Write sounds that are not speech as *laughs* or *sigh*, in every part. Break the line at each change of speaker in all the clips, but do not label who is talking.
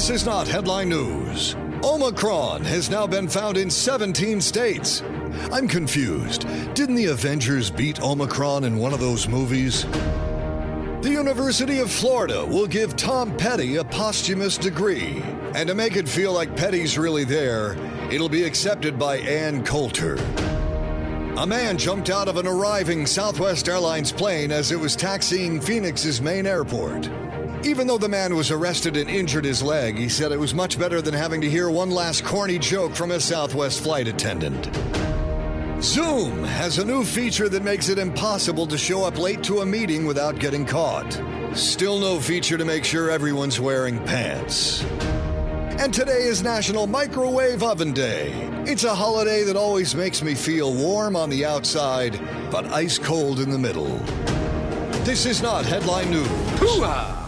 This is not headline news. Omicron has now been found in 17 states. I'm confused. Didn't the Avengers beat Omicron in one of those movies? The University of Florida will give Tom Petty a posthumous degree. And to make it feel like Petty's really there, it'll be accepted by Ann Coulter. A man jumped out of an arriving Southwest Airlines plane as it was taxiing Phoenix's main airport. Even though the man was arrested and injured his leg, he said it was much better than having to hear one last corny joke from a Southwest flight attendant. Zoom has a new feature that makes it impossible to show up late to a meeting without getting caught. Still no feature to make sure everyone's wearing pants. And today is National Microwave Oven Day. It's a holiday that always makes me feel warm on the outside, but ice cold in the middle. This is not headline news.
Wake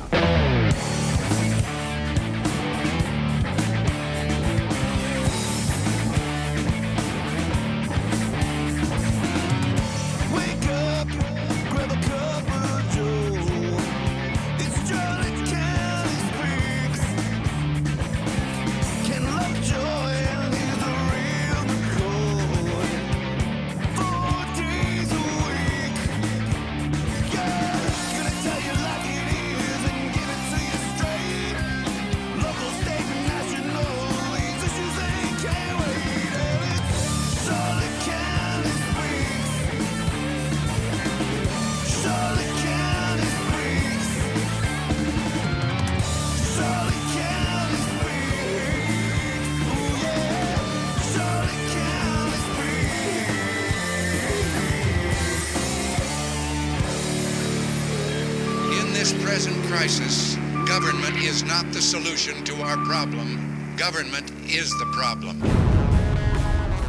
crisis, government is not the solution to our problem. Government is the problem.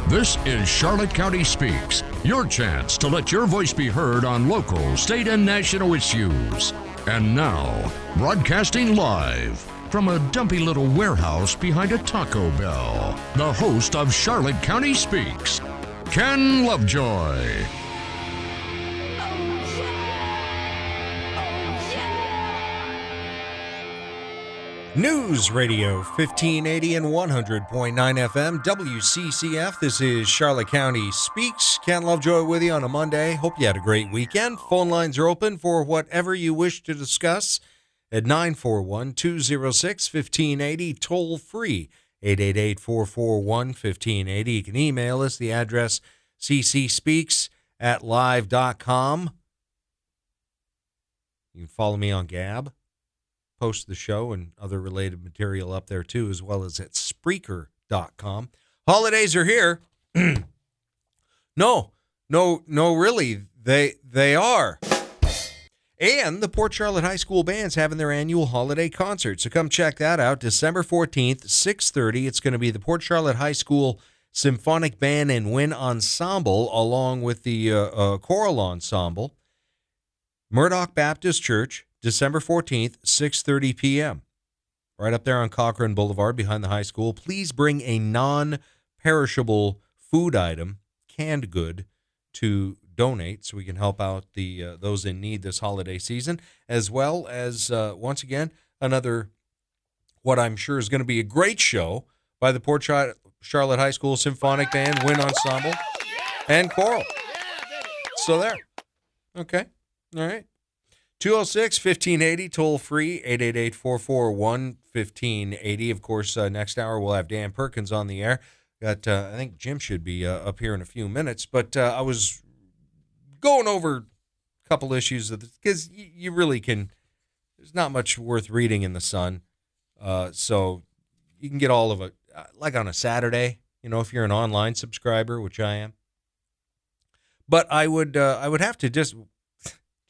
This is Charlotte County Speaks, your chance to let your voice be heard on local, state, and national issues. And now, broadcasting live from a dumpy little warehouse behind a Taco Bell, the host of Charlotte County Speaks, Ken Lovejoy.
News Radio 1580 and 100.9 FM WCCF. This is Charlotte County Speaks. Ken Lovejoy with you on a Monday. Hope you had a great weekend. Phone lines are open for whatever you wish to discuss at 941 206 1580, toll free 888 441 1580. You can email us. The address ccspeaks at live.com. You can follow me on Gab post the show and other related material up there too, as well as at Spreaker.com. Holidays are here. *clears throat* no, no, no, really, they they are. And the Port Charlotte High School band's having their annual holiday concert, so come check that out. December fourteenth, six thirty. It's going to be the Port Charlotte High School Symphonic Band and Wind Ensemble, along with the uh, uh, choral ensemble. Murdock Baptist Church, December 14th, 6:30 p.m. Right up there on Cochran Boulevard behind the high school. Please bring a non-perishable food item, canned good to donate so we can help out the uh, those in need this holiday season as well as uh, once again another what I'm sure is going to be a great show by the Port Charlotte High School Symphonic Band, Wind Ensemble, and choral. So there. Okay. All right. 206 1580, toll free, 888 441 1580. Of course, uh, next hour we'll have Dan Perkins on the air. Got, uh, I think Jim should be uh, up here in a few minutes, but uh, I was going over a couple issues of because you, you really can, there's not much worth reading in the Sun. Uh, so you can get all of it, uh, like on a Saturday, you know, if you're an online subscriber, which I am. But I would I would have to just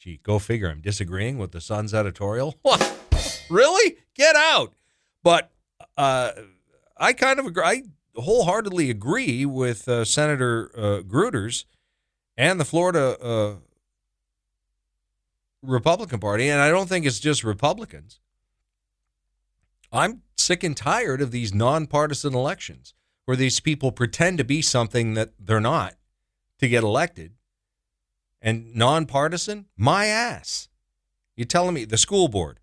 gee, go figure. I'm disagreeing with the Sun's editorial. really? Get out. But uh, I kind of agree. I wholeheartedly agree with uh, Senator uh, Gruters and the Florida uh, Republican Party, and I don't think it's just Republicans. I'm sick and tired of these nonpartisan elections where these people pretend to be something that they're not to get elected. And nonpartisan, my ass. You're telling me the school board?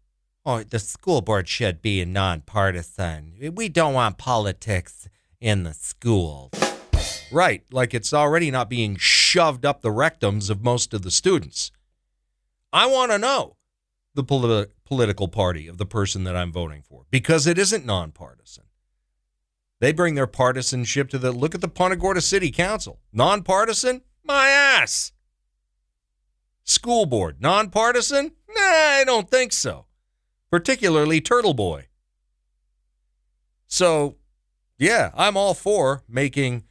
Oh, the school board should be a nonpartisan. We don't want politics in the schools. Right, like it's already not being shoved up the rectums of most of the students. I want to know the politi- political party of the person that I'm voting for because it isn't nonpartisan. They bring their partisanship to the look at the Punta Gorda City Council. Nonpartisan? My ass. School board, nonpartisan? Nah, I don't think so. Particularly Turtle Boy. So, yeah, I'm all for making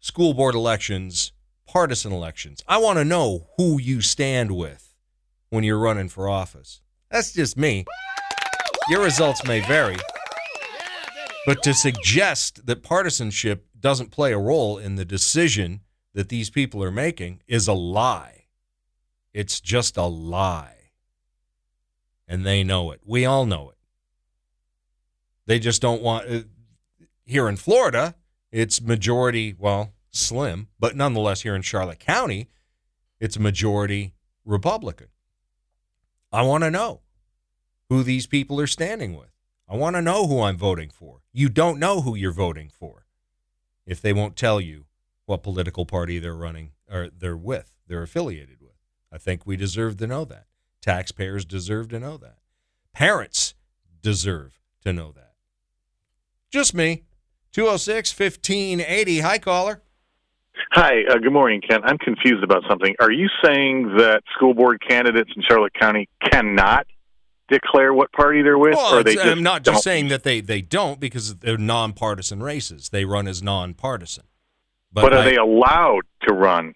school board elections partisan elections. I want to know who you stand with when you're running for office. That's just me. Your results may vary. But to suggest that partisanship doesn't play a role in the decision that these people are making is a lie. It's just a lie. And they know it. We all know it. They just don't want. Uh, here in Florida, it's majority, well, slim, but nonetheless, here in Charlotte County, it's majority Republican. I want to know who these people are standing with. I want to know who I'm voting for. You don't know who you're voting for if they won't tell you what political party they're running or they're with, they're affiliated. I think we deserve to know that. Taxpayers deserve to know that. Parents deserve to know that. Just me. 206 1580. Hi, caller.
Hi, uh, good morning, Ken. I'm confused about something. Are you saying that school board candidates in Charlotte County cannot declare what party they're with,
Well,
or they just
I'm not just
don't?
saying that they, they don't because they're nonpartisan races. They run as nonpartisan.
But, are
I-
they allowed to run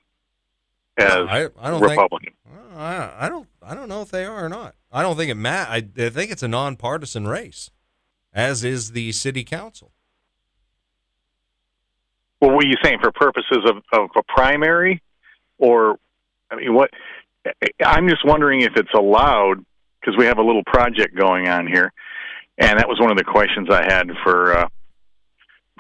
as
No, I, I don't
Republican?
think. I, I don't. I don't know if they are or not. I don't think it mat. I, I think it's a nonpartisan race, as is the city council.
Well, what are you saying for purposes of, of a primary, or I mean, what? I'm just wondering if it's allowed because we have a little project going on here, and that was one of the questions I had for uh,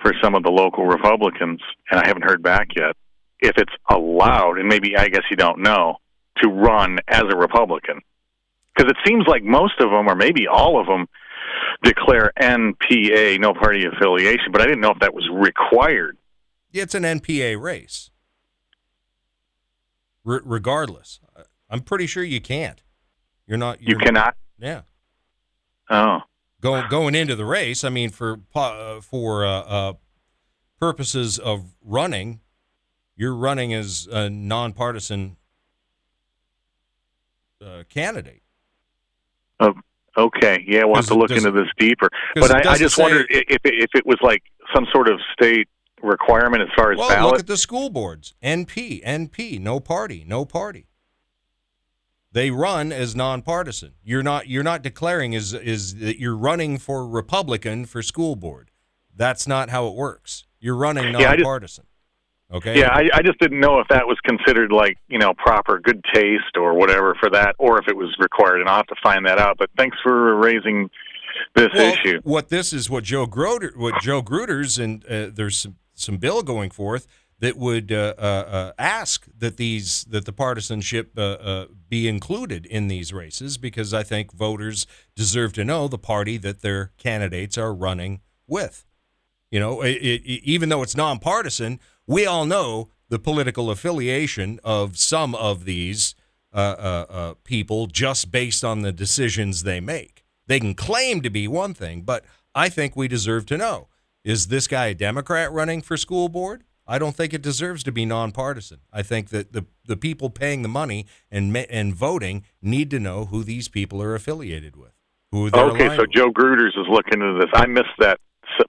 for some of the local Republicans, and I haven't heard back yet. If it's allowed, and maybe I guess you don't know, to run as a Republican, because it seems like most of them, or maybe all of them, declare NPA, no party affiliation. But I didn't know if that was required.
It's an NPA race. R- regardless, I'm pretty sure you can't. You're not.
You
You're
cannot.
Yeah.
Oh,
Go, going into the race, I mean, for uh, for uh, uh, purposes of running, you're running as a nonpartisan uh, candidate.
oh, okay. Yeah, we'll have to look into this deeper. But I, I just
say-
wondered i- if it, if it was like some sort of state requirement as far as
Well,
ballot.
look at the school boards. NP, NP, no party, no party. They run as nonpartisan. You're not you're not declaring is is that you're running for Republican for school board. That's not how it works. You're running
Yeah,
nonpartisan. Okay?
yeah, I, I just didn't know if that was considered like you know proper good taste or whatever for that, or if it was required. And I'll have to find that out. But thanks for raising this
well,
issue.
What this is what Joe Gruder, what Joe Gruters, and uh, there's some, some bill going forth that would uh, uh, uh, ask that these that the partisanship uh, uh, be included in these races because I think voters deserve to know the party that their candidates are running with. You know, it, it, even though it's nonpartisan, we all know the political affiliation of some of these uh, uh, uh, people just based on the decisions they make. They can claim to be one thing, but I think we deserve to know is this guy a Democrat running for school board? I don't think it deserves to be nonpartisan. I think that the, the people paying the money and and voting need to know who these people are affiliated with. Who they're
Okay, so
with.
Joe Gruters is looking into this. I missed that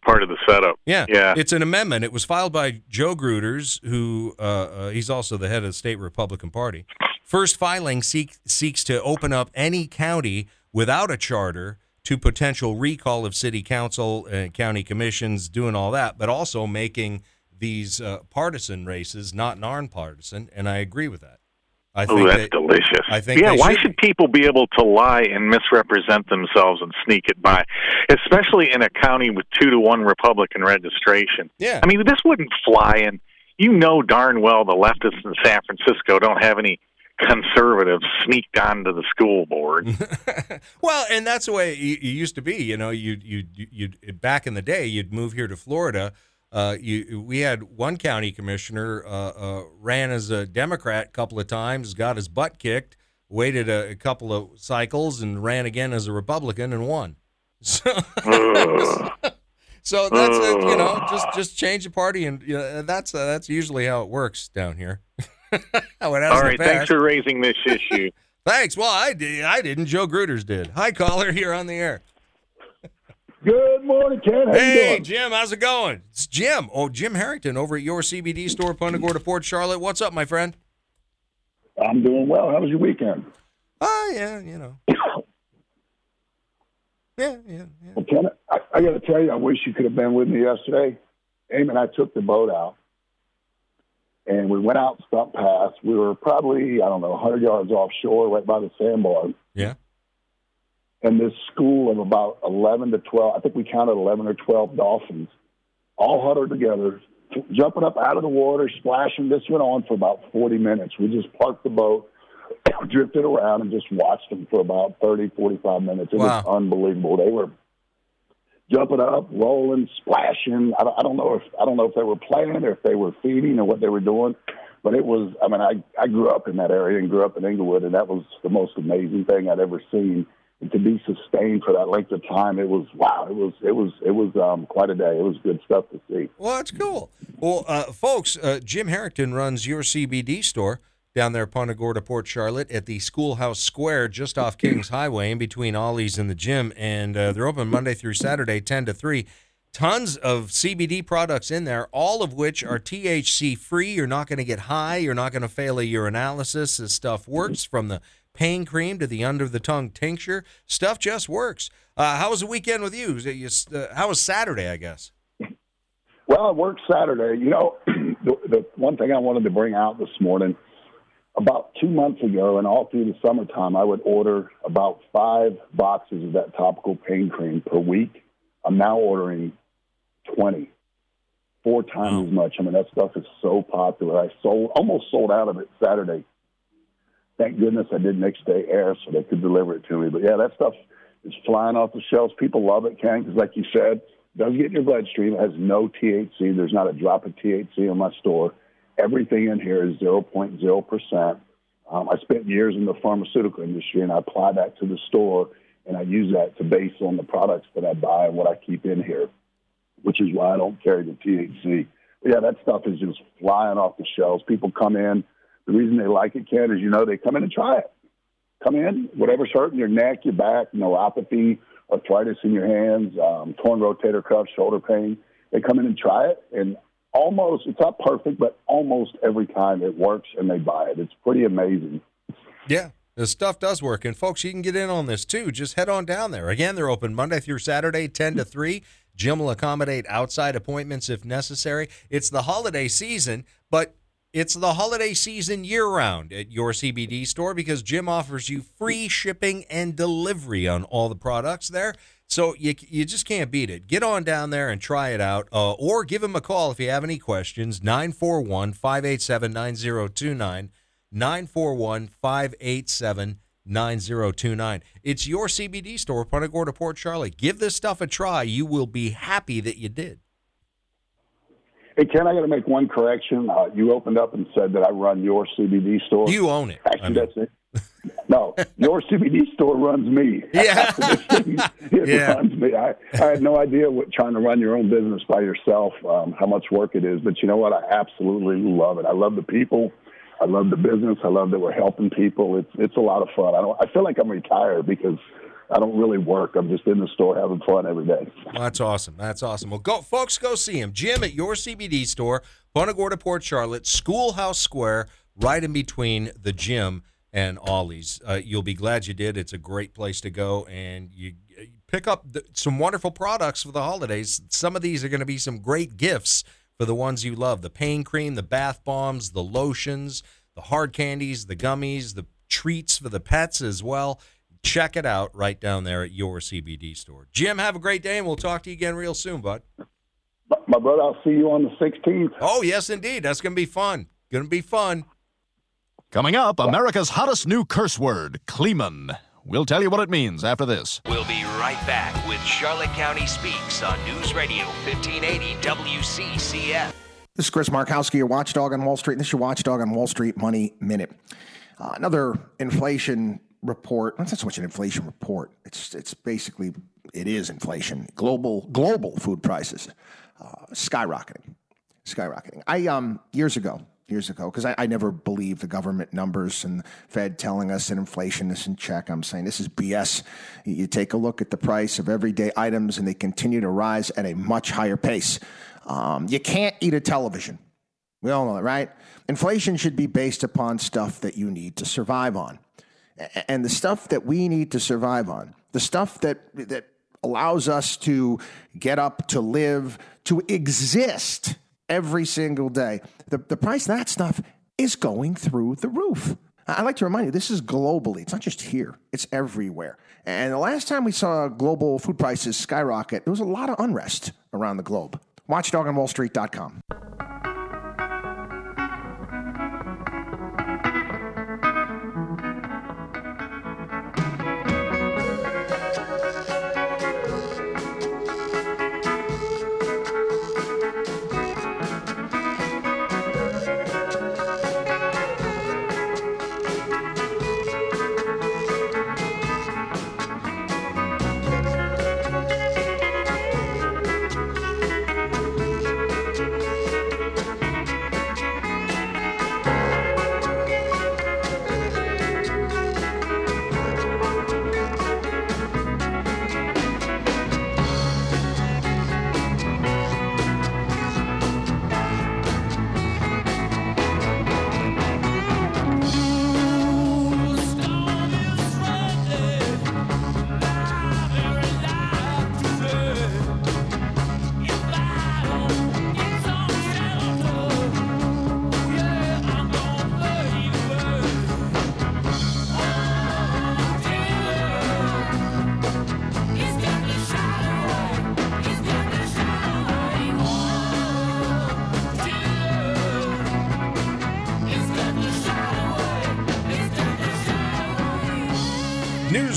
part of the setup.
Yeah,
Yeah.
It's an amendment. It was filed by Joe Gruters, who uh, uh, he's also the head of the state Republican Party. First filing seek, seeks to open up any county without a charter to potential recall of city council and county commissions, doing all that, but also making these uh, partisan races not nonpartisan. And I agree with that. I
Oh, that's
that-
delicious.
I think
yeah, why
should
should people be able to lie and misrepresent themselves and sneak it by, especially in a county with two to one Republican registration?
Yeah.
I mean, this wouldn't fly, and you know darn well the leftists in San Francisco don't have any conservatives sneaked onto the school board. *laughs*
well, and that's the way it it used to be. You know, you you you back in the day, you'd move here to Florida. Uh, you we had one county commissioner uh, uh, ran as a Democrat a couple of times, got his butt kicked, waited a, a couple of cycles, and ran again as a Republican and won. *laughs* So, so that's it. You know, just just change the party, and you know, that's uh, that's usually how it works down here. *laughs* How it has
All right, thanks for raising this issue. *laughs*
Thanks. Well, I did. I didn't. Joe Gruters did. Hi, caller. Here on the air.
Good morning, Ken. How
Hey? Jim. How's it going? It's Jim. Oh, Jim Harrington over at your CBD store, Punta Gorda, Port Charlotte. What's up, my friend?
I'm doing well. How was your weekend?
Oh, yeah. You know. *coughs* Yeah, yeah, yeah.
Well, Ken, I, I got to tell you, I wish you could have been with me yesterday. Amy and I took the boat out, and we went out Stump Pass. We were probably, I don't know, 100 yards offshore, right by the sandbar.
Yeah.
And this school of about 11 to 12, I think we counted 11 or 12 dolphins, all huddled together, jumping up out of the water, splashing. This went on for about 40 minutes. We just parked the boat, *coughs* drifted around, and just watched them for about 30, 45 minutes. It
Wow.
was unbelievable. They were jumping up, rolling, splashing. I don't, I don't know if I don't know if they were playing or if they were feeding or what they were doing, but it was. I mean, I I grew up in that area and grew up in Englewood, and that was the most amazing thing I'd ever seen. And to be sustained for that length of time, it was wow. It was it was it was um, quite a day. It was good stuff to see.
Well, that's cool. Well, uh, folks, uh, Jim Harrington runs your CBD store down there, Punta Gorda, Port Charlotte, at the Schoolhouse Square, just off Kings Highway, in between Ollie's and the gym. And uh, they're open Monday through Saturday, 10 to 3. Tons of CBD products in there, all of which are THC free. You're not going to get high. You're not going to fail a urinalysis. This stuff works from the pain cream to the under the tongue tincture. Stuff just works. Uh, how was the weekend with you? Uh, How was Saturday, I guess?
Well, it worked Saturday. You know, *clears throat* the, the one thing I wanted to bring out this morning, about two months ago, and all through the summertime, I would order about five boxes of that topical pain cream per week. I'm now ordering 20, four times as much. I mean, that stuff is so popular. I sold almost sold out of it Saturday. Thank goodness I did next day air so they could deliver it to me. But yeah, that stuff is flying off the shelves. People love it, Ken, because like you said, it does get in your bloodstream. It has no THC. There's not a drop of THC in my store. Everything in here is 0.0%. Um, I spent years in the pharmaceutical industry, and I apply that to the store, and I use that to base on the products that I buy and what I keep in here, which is why I don't carry the THC. But yeah, that stuff is just flying off the shelves. People come in. The reason they like it, Ken, is you know they come in and try it. Come in, whatever's hurting your neck, your back, neuropathy, arthritis in your hands, um, torn rotator cuff, shoulder pain. They come in and try it, and almost it's not perfect, but almost every time it works, and they buy it. It's pretty amazing.
Yeah, the stuff does work. And folks, you can get in on this too. Just head on down there. Again, they're open Monday through Saturday, 10 to 3. Jim will accommodate outside appointments if necessary. It's the holiday season, but it's the holiday season year round at your CBD store because Jim offers you free shipping and delivery on all the products there. So you, you just can't beat it. Get on down there and try it out, uh, or give him a call if you have any questions. 941 587 9029. 941 587 9029. It's your CBD store, Punta Gorda, Port Charlie. Give this stuff a try. You will be happy that you did.
Hey, Ken, I got to make one correction. Uh, you opened up and said that I run your CBD store.
You own it.
Actually,
I mean-
that's it. No, your CBD store runs me. *laughs*
Yeah. *laughs*
it *laughs*
Yeah.
runs me. I, I had no idea what trying to run your own business by yourself, um, how much work it is. But you know what? I absolutely love it. I love the people. I love the business. I love that we're helping people. It's it's a lot of fun. I don't. I feel like I'm retired because I don't really work. I'm just in the store having fun every day.
That's awesome. That's awesome. Well, go, folks, go see him. Jim at your CBD store, Punta Gorda, Port Charlotte, Schoolhouse Square, right in between the gym and Ollie's. Uh, you'll be glad you did. It's a great place to go, and you you pick up the, some wonderful products for the holidays. Some of these are going to be some great gifts for the ones you love: the pain cream, the bath bombs, the lotions, the hard candies, the gummies, the treats for the pets as well. Check it out right down there at your CBD store. Jim, have a great day, and we'll talk to you again real soon, bud.
My brother, I'll see you on the 16th.
Oh, yes, indeed. That's going to be fun. Going to be fun.
Coming up, America's hottest new curse word, Kleeman. We'll tell you what it means after this.
We'll be right back with Charlotte County Speaks on News Radio 1580 WCCF.
This is Chris Markowski, your watchdog on Wall Street. and This is your watchdog on Wall Street Money Minute. Uh, another inflation report. Not so much an inflation report. It's it's basically it is inflation. Global global food prices uh, skyrocketing, skyrocketing. I um years ago years ago because I, I never believed the government numbers and Fed telling us that inflation is in check. I'm saying this is BS. You, you take a look at the price of everyday items and they continue to rise at a much higher pace. Um, you can't eat a television. We all know that, right? Inflation should be based upon stuff that you need to survive on. And the stuff that we need to survive on, the stuff that that allows us to get up, to live, to exist every single day. The, the price of that stuff is going through the roof. I like to remind you, this is globally. It's not just here, it's everywhere. And the last time we saw global food prices skyrocket, there was a lot of unrest around the globe. WatchdogOnWallStreet.com.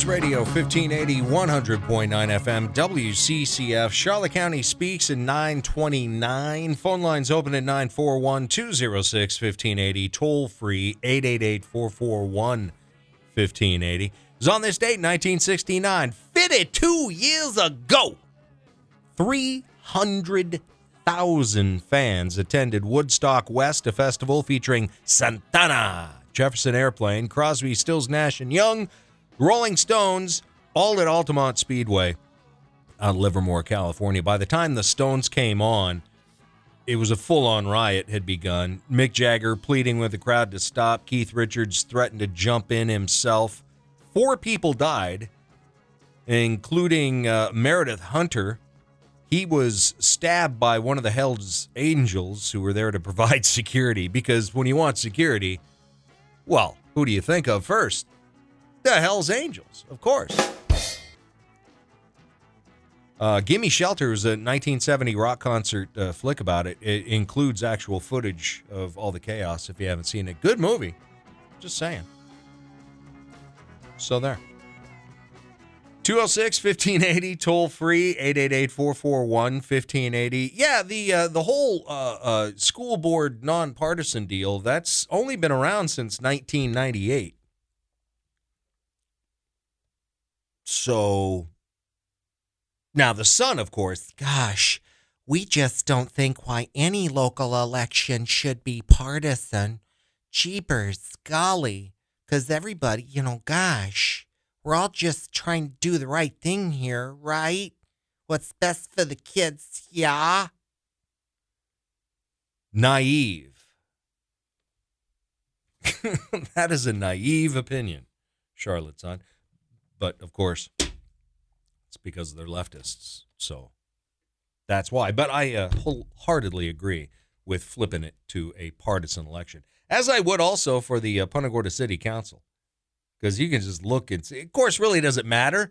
Radio 1580, 100.9 FM, WCCF. Charlotte County speaks at 929. Phone lines open at 941 206 1580. Toll free 888 441 1580. It was on this date, 1969, 52 years ago. 300,000 fans attended Woodstock West, a festival featuring Santana, Jefferson Airplane, Crosby, Stills, Nash, and Young, Rolling Stones, all at Altamont Speedway of Livermore, California. By the time the Stones came on, it was a full on riot had begun. Mick Jagger pleading with the crowd to stop. Keith Richards threatened to jump in himself. Four people died, including uh, Meredith Hunter. He was stabbed by one of the Hell's Angels who were there to *laughs* provide security because when you want security, well, who do you think of first? The Hell's Angels, of course. Uh, Gimme Shelter is a 1970 rock concert uh, flick about it. It includes actual footage of all the chaos if you haven't seen it. Good movie. Just saying. So there. 206 1580 toll free 888 441 1580 yeah the uh, the whole uh, uh, school board nonpartisan deal that's only been around since 1998 so now the sun of course gosh we just don't think why any local election should be partisan jeepers golly because everybody you know gosh we're all just trying to do the right thing here, right? What's best for the kids, yeah? Naive. *laughs* that is a naive opinion, Charlotte Sun. But of course, it's because they're leftists. So that's why. But I uh, wholeheartedly agree with flipping it to a partisan election, as I would also for the uh, Punta Gorda City Council, because you can just look and see. Of course, really doesn't matter.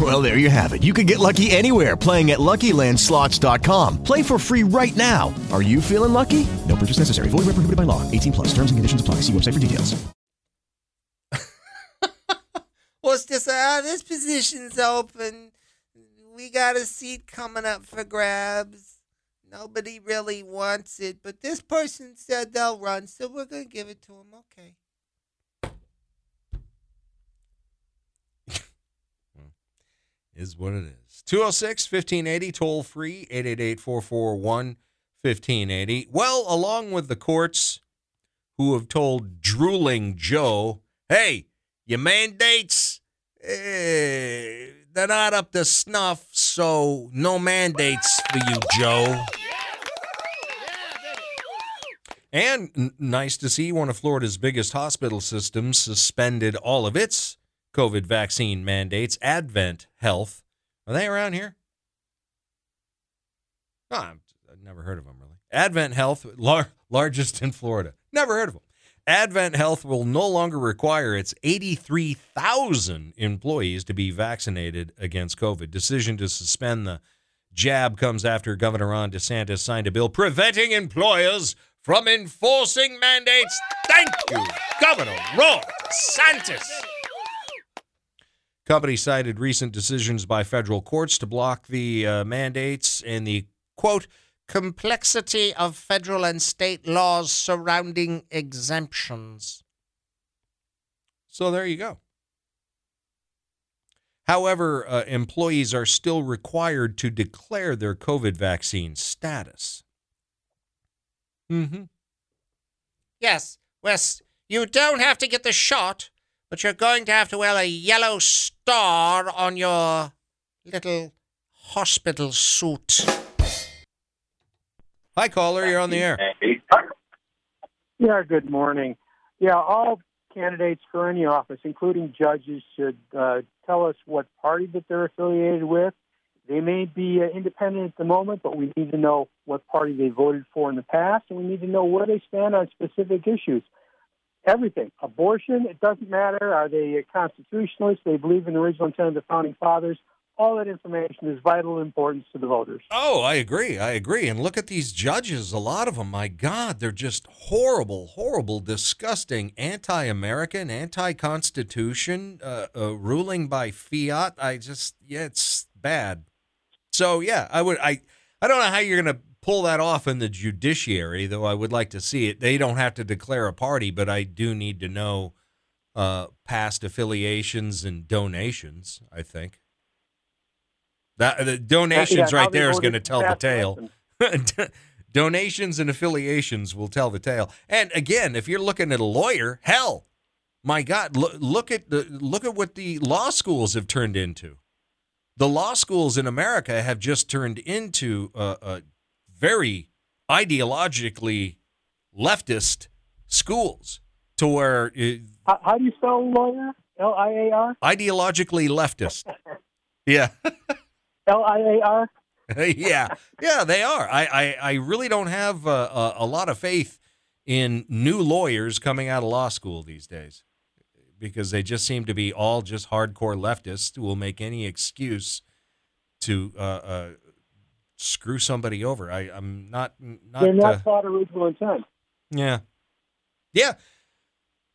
Well, there you have it. You can get lucky anywhere playing at LuckyLandSlots.com. Play for free right now. Are you feeling lucky? No purchase necessary. Void where prohibited by law. 18 plus. Terms and conditions apply. See website for details. *laughs*
What's this? Uh, this position's open. We got a seat coming up for grabs. Nobody really wants it, but this person said they'll run, so we're to give it to them. Okay. Is what it is. 206 1580, toll free, 888 441 1580. Well, along with the courts who have told drooling Joe, hey, your mandates, eh, they're not up to snuff, so no mandates for you, Joe. And n- nice to see one of Florida's biggest hospital systems suspended all of its COVID vaccine mandates. Advent Health. Are they around here? I've never heard of them really. Advent Health, lar- largest in Florida. Never heard of them. Advent Health will no longer require its 83,000 employees to be vaccinated against COVID. Decision to suspend the jab comes after Governor Ron DeSantis signed a bill preventing employers from enforcing mandates. Thank you, Governor Ron DeSantis. Company cited recent decisions by federal courts to block the uh, mandates and the quote complexity of federal and state laws surrounding exemptions. So there you go. However, uh, employees are still required to declare their COVID vaccine status. Mm-hmm. Yes, Wes, you don't have to get the shot, but you're going to have to wear a yellow star on your little hospital suit. Hi, caller. You're on the air.
Yeah, good morning. Yeah, all candidates for any office, including judges, should uh, tell us what party that they're affiliated with. They may be uh, independent at the moment, but we need to know what party they voted for in the past, and we need to know where they stand on specific issues. Everything. Abortion, it doesn't matter. Are they constitutionalists? They believe in the original intent of the founding fathers. All that information is vital importance to the voters.
Oh, I agree. I agree. And look at these judges. A lot of them, my God, they're just horrible, horrible, disgusting, anti American, anti Constitution, uh, uh, ruling by fiat. I just, yeah, it's bad. So, yeah, I would, I, I don't know how you're going to pull that off in the judiciary, though I would like to see it. They don't have to declare a party, but I do need to know uh, past affiliations and donations, I think. That the donations
Yeah,
right there is going to tell the tale. *laughs* donations and affiliations will tell the tale. And again, if you're looking at a lawyer, hell, my God, look, look at the look at what the law schools have turned into. The law schools in America have just turned into uh, uh, very ideologically leftist schools, to where uh,
How, how do you spell lawyer? L I A R?
ideologically leftist. *laughs* Yeah. *laughs*
L I A R? *laughs*
yeah, yeah, they are. I, I, I really don't have uh, a, a lot of faith in new lawyers coming out of law school these days because they just seem to be all just hardcore leftists who will make any excuse to uh, uh, screw somebody over. I, I'm not not.
They're not
uh,
taught original intent.
yeah, yeah.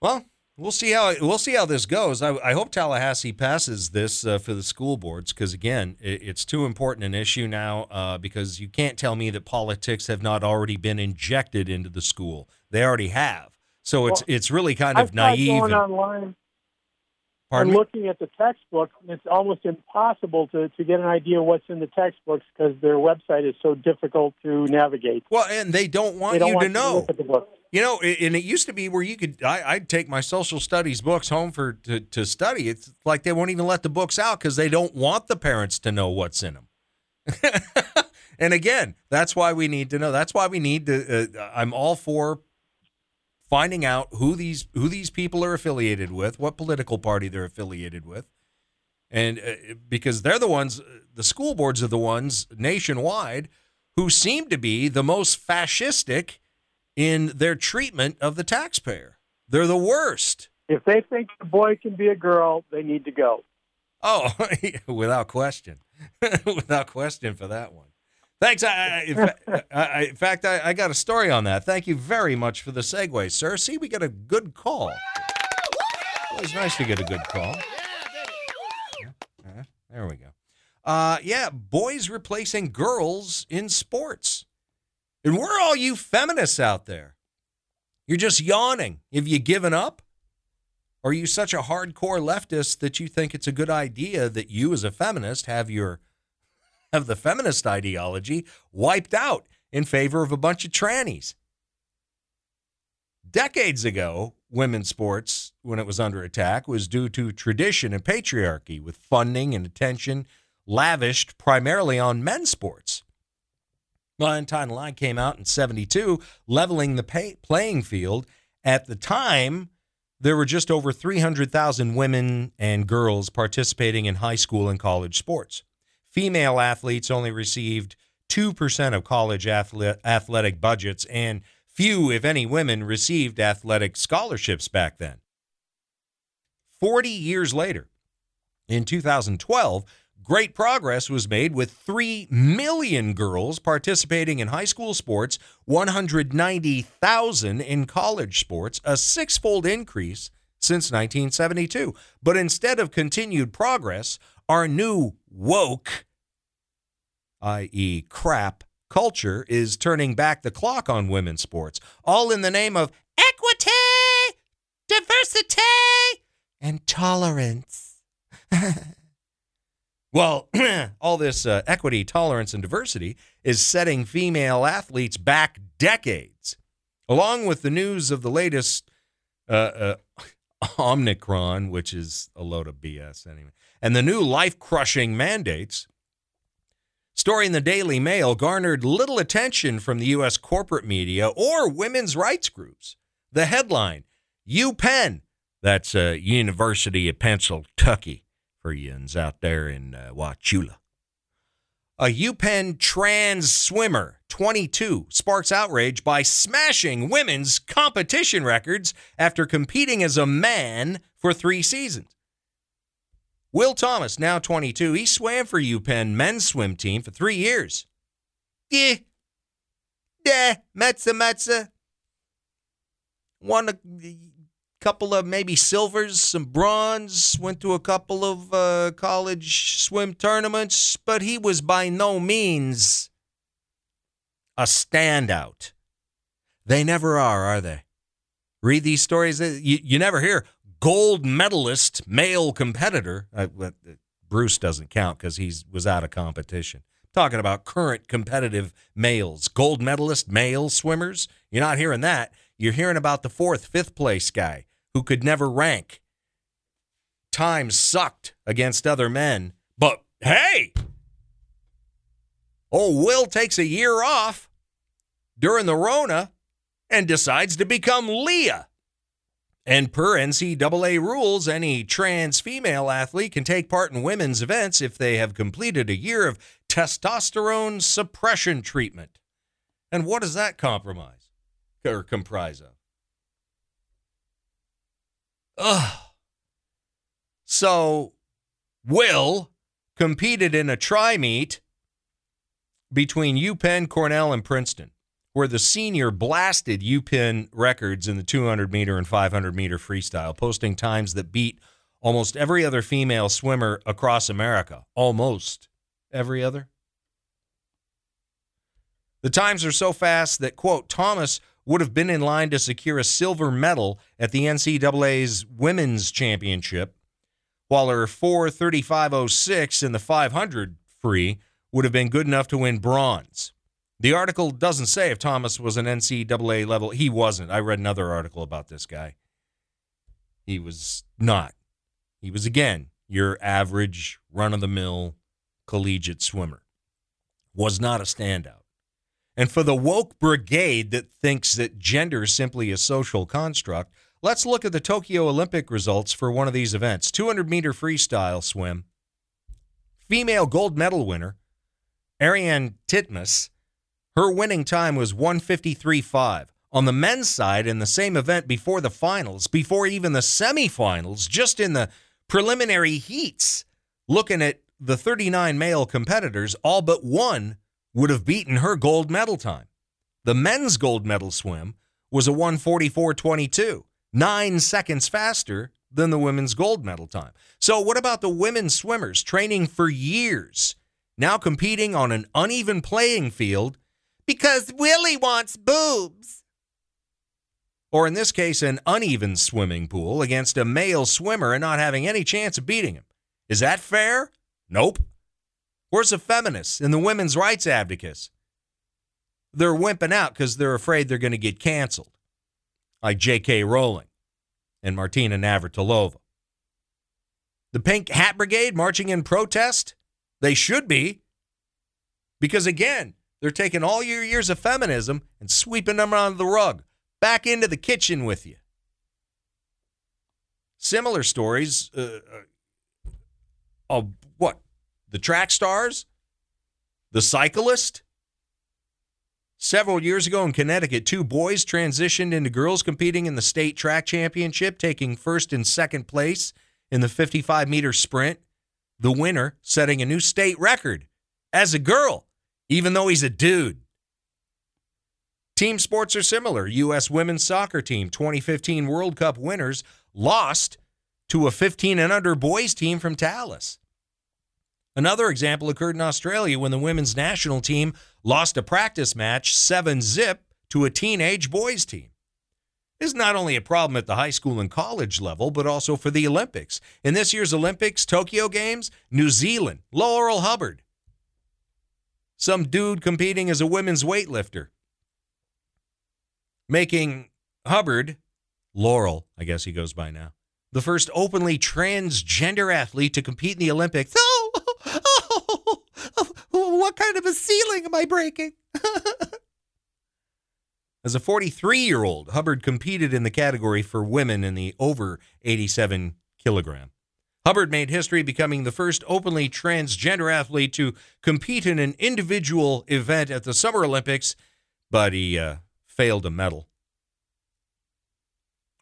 Well, We'll see how we'll see how this goes. I, I hope Tallahassee passes this uh, for the school boards because again, it, it's too important an issue now. Uh, because you can't tell me that politics have not already been injected into the school. They already have. So it's
Well,
it's really kind of naive.
going
and-
online
Pardon
and
me?
looking at the textbook, and it's almost impossible to, to get an idea what's in the textbooks because their website is so difficult to navigate.
Well, and they don't want
They don't
you
want
to
to
know.
look at the book.
You know, and it used to be where you could. I, I'd take my social studies books home for to, to study. It's like they won't even let the books out because they don't want the parents to know what's in them. *laughs* and again, that's why we need to know. That's why we need to. Uh, I'm all for finding out who these who these people are affiliated with, what political party they're affiliated with, and uh, because they're the ones. The school boards are the ones nationwide who seem to be the most fascistic in their treatment of the taxpayer. They're the worst.
If they think a boy can be a girl, they need to go.
Oh, *laughs* without question, *laughs* without question for that one. Thanks. I, I, in, fa- *laughs* I, I- in fact, I, I got a story on that. Thank you very much for the segue, sir. See, we got a good call. Always nice to get a good call. Uh, there we go. Uh, yeah, boys replacing girls in sports. And we're all you feminists out there? You're just yawning. Have you given up? Or are you such a hardcore leftist that you think it's a good idea that you as a feminist have your have the feminist ideology wiped out in favor of a bunch of trannies? Decades ago, women's sports, when it was under attack, was due to tradition and patriarchy, with funding and attention lavished primarily on men's sports. Well, Title IX came out in 72, leveling the pay- playing field. At the time, there were just over 300,000 women and girls participating in high school and college sports. Female athletes only received 2% of college athletic budgets, and few, if any, women received athletic scholarships back then. 40 years later, in 2012, great progress was made with 3 million girls participating in high school sports, 190,000 in college sports, a six fold increase since 1972. But instead of continued progress, our new woke, i.e., crap, culture is turning back the clock on women's sports, all in the name of equity, diversity, and tolerance. *laughs* well, *clears throat* all this uh, equity, tolerance, and diversity is setting female athletes back decades. Along with the news of the latest uh, uh, Omicron, which is a load of BS anyway, and the new life crushing mandates. Story in the Daily Mail garnered little attention from the U.S. corporate media or women's rights groups. The headline UPenn, that's uh, University of Pennsylvania for yins out there in uh, Wauchula. A UPenn trans swimmer, 22, sparks outrage by smashing women's competition records after competing as a man for three seasons. Will Thomas, now 22, he swam for UPenn men's swim team for three years. Yeah. Yeah, Metza Metza. Won a couple of maybe silvers, some bronze, went to a couple of uh, college swim tournaments, but he was by no means a standout. They never are, are they? Read these stories. uh, You, you never hear gold medalist male competitor. Uh, uh, Bruce doesn't count because he was out of competition. Talking about current competitive males, gold medalist male swimmers. You're not hearing that. You're hearing about the fourth, fifth place guy who could never rank. Time sucked against other men. But hey, oh, Will takes a year off during the Rona and decides to become Lia. And per NCAA rules, any trans female athlete can take part in women's events if they have completed a year of testosterone suppression treatment. And what does that compromise or comprise of? Ugh. So, Will competed in a tri meet between UPenn, Cornell, and Princeton. where the senior blasted UPenn records in the 200 meter and 500 meter freestyle, posting times that beat almost every other female swimmer across America. Almost every other. The times are so fast that, quote, Thomas would have been in line to secure a silver medal at the NCAA's Women's Championship, while her 435.06 in the 500 free would have been good enough to win bronze. The article doesn't say if Thomas was an NCAA level. He wasn't. I read another article about this guy. He was not. He was, again, your average run of the mill collegiate swimmer. Was not a standout. And for the woke brigade that thinks that gender is simply a social construct, let's look at the Tokyo Olympic results for one of these events 200 meter freestyle swim. Female gold medal winner, Ariarne Titmus, her winning time was 153.5. On the men's side, in the same event before the finals, before even the semifinals, just in the preliminary heats, looking at the 39 male competitors, all but one would have beaten her gold medal time. The men's gold medal swim was a 144.22, nine seconds faster than the women's gold medal time. So, what about the women swimmers training for years, now competing on an uneven playing field because Willie wants boobs? Or in this case, an uneven swimming pool against a male swimmer and not having any chance of beating him. Is that fair? Nope. Where's the feminists and the women's rights advocates? They're wimping out because they're afraid they're going to get canceled, like J.K. Rowling and Martina Navratilova. The Pink Hat Brigade marching in protest? They should be. Because again, they're taking all your years of feminism and sweeping them under the rug, back into the kitchen with you. Similar stories uh, uh, of what? The track stars? The cyclist? Several years ago in Connecticut, two boys transitioned into girls competing in the state track championship, taking first and second place in the 55 meter sprint. The winner setting a new state record as a girl, even though he's a dude. Team sports are similar. U.S. women's soccer team, 2015 World Cup winners, lost to a 15 and under boys team from Dallas. Another example occurred in Australia when the women's national team lost a practice match 7 zip to a teenage boys team. This is not only a problem at the high school and college level, but also for the Olympics. In this year's Olympics, Tokyo Games, New Zealand, Laurel Hubbard. Some dude competing as a women's weightlifter. Making Hubbard, Laurel, I guess he goes by now, the first openly transgender athlete to compete in the Olympics. Oh, what kind of a ceiling am I breaking? *laughs* As a 43 year old, Hubbard competed in the category for women in the over 87 kilogram. Hubbard made history becoming the first openly transgender athlete to compete in an individual event at the Summer Olympics, but he uh, failed a medal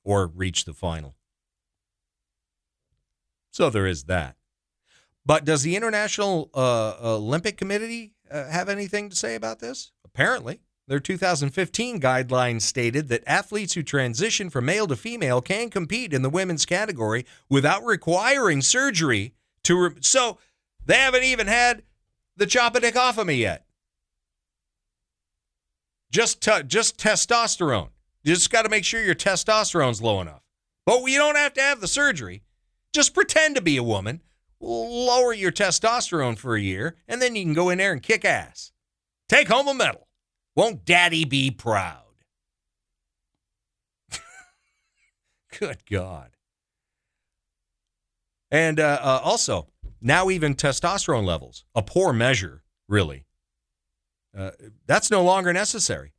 or reach the final. So there is that. But does the International uh, Olympic Committee uh, have anything to say about this? Apparently. Their 2015 guidelines stated that athletes who transition from male to female can compete in the women's category without requiring surgery to. Re- so they haven't even had the chop a dick off of me yet. Just, t- just testosterone. You just got to make sure your testosterone's low enough. But you don't have to have the surgery. Just pretend to be a woman, lower your testosterone for a year, and then you can go in there and kick ass. Take home a medal. Won't daddy be proud? *laughs* Good God. And uh, uh, also, now even testosterone levels, a poor measure, really. Uh, that's no longer necessary.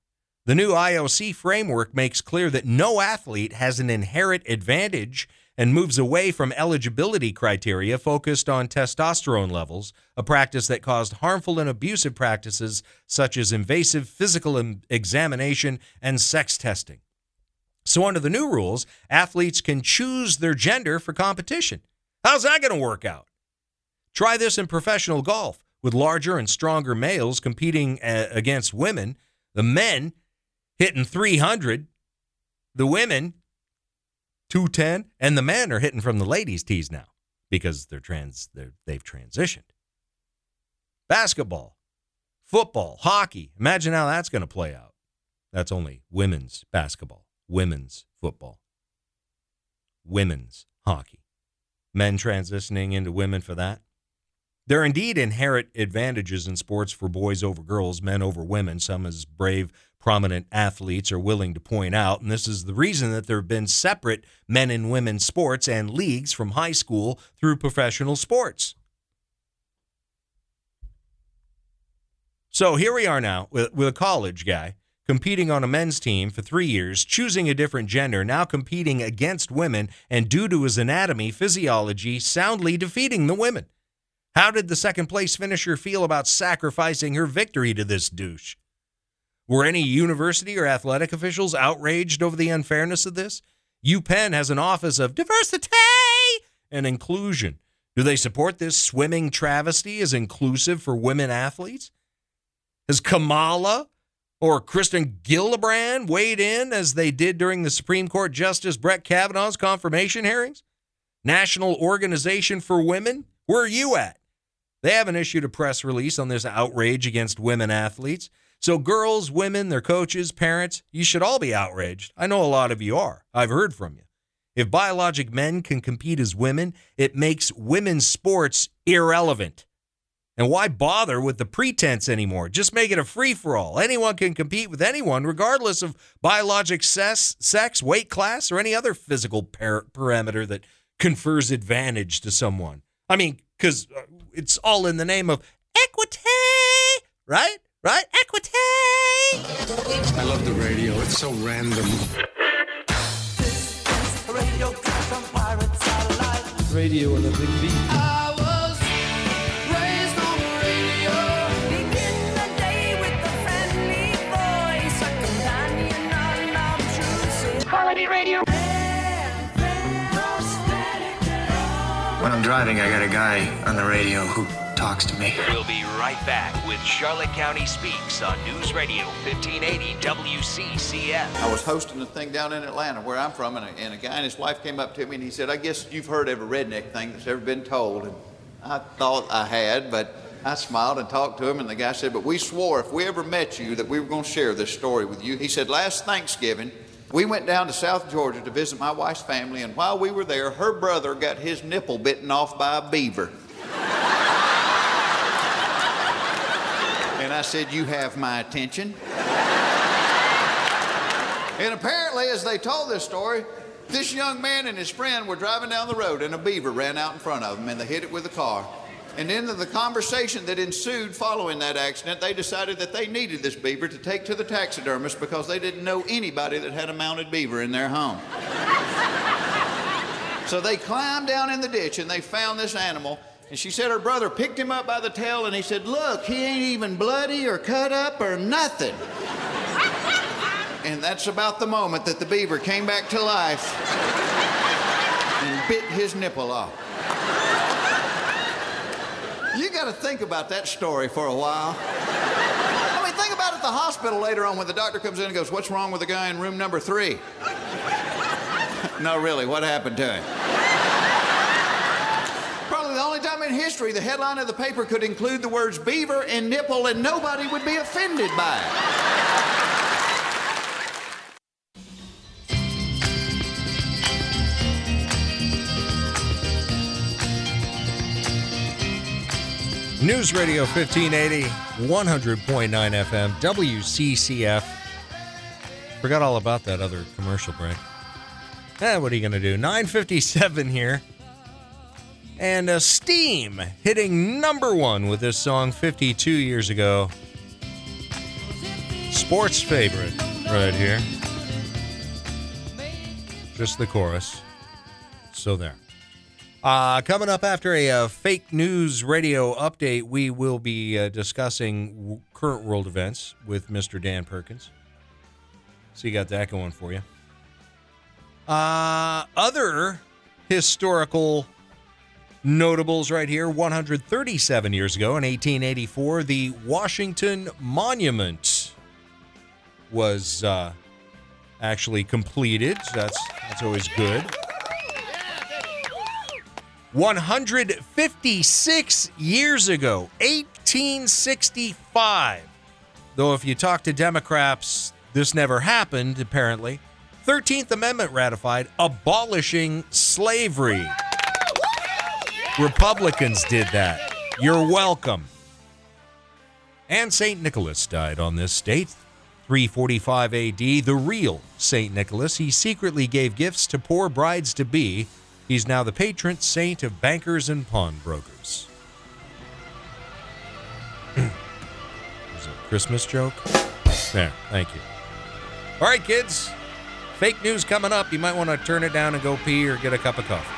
The new IOC framework makes clear that no athlete has an inherent advantage and moves away from eligibility criteria focused on testosterone levels, a practice that caused harmful and abusive practices such as invasive physical examination and sex testing. So, under the new rules, athletes can choose their gender for competition. How's that going to work out? Try this in professional golf with larger and stronger males competing uh, against women. The men hitting 300. The women 210 and the men are hitting from the ladies' tees now because they're trans they're, they've transitioned. Basketball, football, hockey. Imagine how that's going to play out. That's only women's basketball, women's football, women's hockey. Men transitioning into women for that. There are indeed inherent advantages in sports for boys over girls, men over women, some as brave, prominent athletes are willing to point out. And this is the reason that there have been separate men and women sports and leagues from high school through professional sports. So here we are now with, with a college guy competing on a men's team for three years, choosing a different gender, now competing against women, and due to his anatomy, physiology, soundly defeating the women. How did the second place finisher feel about sacrificing her victory to this douche? Were any university or athletic officials outraged over the unfairness of this? UPenn has an office of diversity and inclusion. Do they support this swimming travesty as inclusive for women athletes? Has Kamala or Kirsten Gillibrand weighed in as they did during the Supreme Court Justice Brett Kavanaugh's confirmation hearings? National Organization for Women? Where are you at? They haven't issued a press release on this outrage against women athletes. So, girls, women, their coaches, parents, you should all be outraged. I know a lot of you are. I've heard from you. If biologic men can compete as women, it makes women's sports irrelevant. And why bother with the pretense anymore? Just make it a free for all. Anyone can compete with anyone, regardless of biologic sex, sex, weight class, or any other physical par- parameter that confers advantage to someone. I mean, because uh, it's all in the name of equity, right? Right? Equity.
I love the radio. It's so random. Radio and a big beat. I was raised on the radio. Begin the day with a friendly voice, a companion on. Quality radio.
When I'm driving, I got a guy on the radio who talks to me.
We'll be right back with Charlotte County Speaks on News Radio 1580 WCCF.
I was hosting a thing down in Atlanta where I'm from, and a, and a guy and his wife came up to me and he said, I guess you've heard every redneck thing that's ever been told. And I thought I had, but I smiled and talked to him, and the guy said, But we swore if we ever met you that we were going to share this story with you. He said, Last Thanksgiving, we went down to South Georgia to visit my wife's family, and while we were there, her brother got his nipple bitten off by a beaver. And I said, You have my attention. and apparently, as they told this story, this young man and his friend were driving down the road, and a beaver ran out in front of them, and they hit it with a car. And in the conversation that ensued following that accident, they decided that they needed this beaver to take to the taxidermist because they didn't know anybody that had a mounted beaver in their home. so they climbed down in the ditch and they found this animal. And she said her brother picked him up by the tail and he said, Look, he ain't even bloody or cut up or nothing. and that's about the moment that the beaver came back to life and bit his nipple off. You got to think about that story for a while. I mean, think about it at the hospital later on when the doctor comes in and goes, What's wrong with the guy in room number three? *laughs* no, really, what happened to him? Probably the only time in history the headline of the paper could include the words beaver and nipple and nobody would be offended by it.
News Radio 1580, 100.9 FM, WCCF. Forgot all about that other commercial break. Eh, what are you going to do? 957 here. And uh, Steam hitting number one with this song 52 years ago. Sports favorite right here. Just the chorus. So there. Uh, coming up after a uh, fake news radio update, we will be uh, discussing w- current world events with Mr. Dan Perkins. So you got that going for you. Uh, other historical notables right here 137 years ago in 1884, the Washington Monument was uh, actually completed. So that's that's always good. 156 years ago, 1865. Though if you talk to Democrats, this never happened, apparently. 13th Amendment ratified, abolishing slavery. Republicans did that. You're welcome. And St. Nicholas died on this date, 345 AD, the real St. Nicholas. He secretly gave gifts to poor brides to be. He's now the patron saint of bankers and pawnbrokers. *clears throat* Was it a Christmas joke? There, thank you. All right, kids. Fake news coming up. You might want to turn it down and go pee or get a cup of coffee.